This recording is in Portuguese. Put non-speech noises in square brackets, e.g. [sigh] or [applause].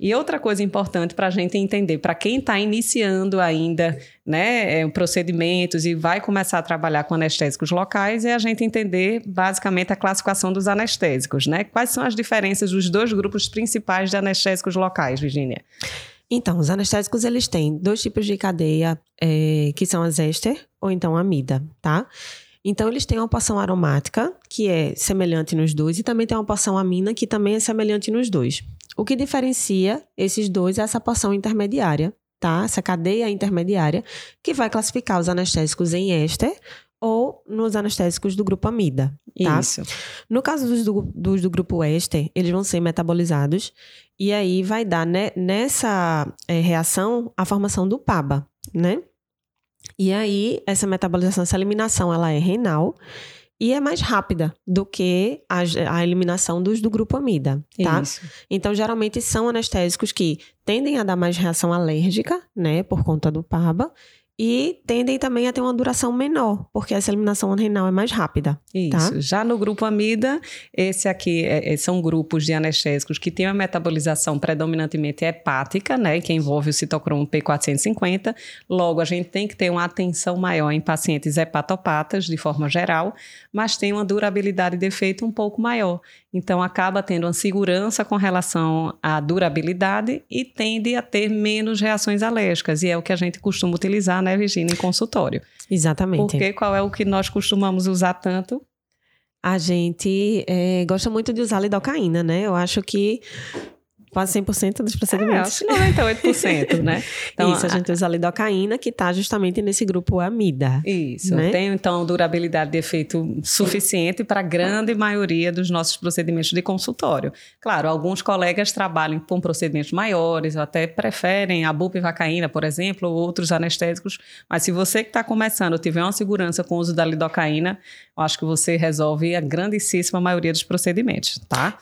E outra coisa importante para a gente entender, para quem está iniciando ainda né, é, procedimentos e vai começar a trabalhar com anestésicos locais, é a gente entender basicamente a classificação dos anestésicos, né? Quais são as diferenças dos dois grupos principais de anestésicos locais, Virginia? Então, os anestésicos eles têm dois tipos de cadeia, é, que são as éster ou então a amida, tá? Então, eles têm uma porção aromática, que é semelhante nos dois, e também tem uma porção amina, que também é semelhante nos dois. O que diferencia esses dois é essa porção intermediária, tá? Essa cadeia intermediária, que vai classificar os anestésicos em éster ou nos anestésicos do grupo amida, tá? Isso. No caso dos do, dos do grupo éster, eles vão ser metabolizados e aí vai dar né, nessa é, reação a formação do PABA, né? E aí, essa metabolização, essa eliminação, ela é renal e é mais rápida do que a, a eliminação dos do grupo amida, tá? Isso. Então, geralmente são anestésicos que tendem a dar mais reação alérgica, né, por conta do PABA, e tendem também a ter uma duração menor, porque essa eliminação renal é mais rápida. Isso. Tá? Já no grupo amida, esse aqui é, é, são grupos de anestésicos que têm uma metabolização predominantemente hepática, né, que envolve o citocromo P450. Logo, a gente tem que ter uma atenção maior em pacientes hepatopatas, de forma geral, mas tem uma durabilidade de efeito um pouco maior. Então, acaba tendo uma segurança com relação à durabilidade e tende a ter menos reações alérgicas. E é o que a gente costuma utilizar, né, Virginia, em consultório. Exatamente. Porque qual é o que nós costumamos usar tanto? A gente é, gosta muito de usar lidocaína, né? Eu acho que quase 100% dos É, procedimentos. acho que 98%, né? [laughs] Então, Isso, a gente usa a lidocaína, que está justamente nesse grupo amida. Isso, né? tem então durabilidade de efeito suficiente para a grande maioria dos nossos procedimentos de consultório. Claro, alguns colegas trabalham com procedimentos maiores, ou até preferem a bupivacaína, por exemplo, ou outros anestésicos, mas se você que está começando tiver uma segurança com o uso da lidocaína, eu acho que você resolve a grandíssima maioria dos procedimentos, tá?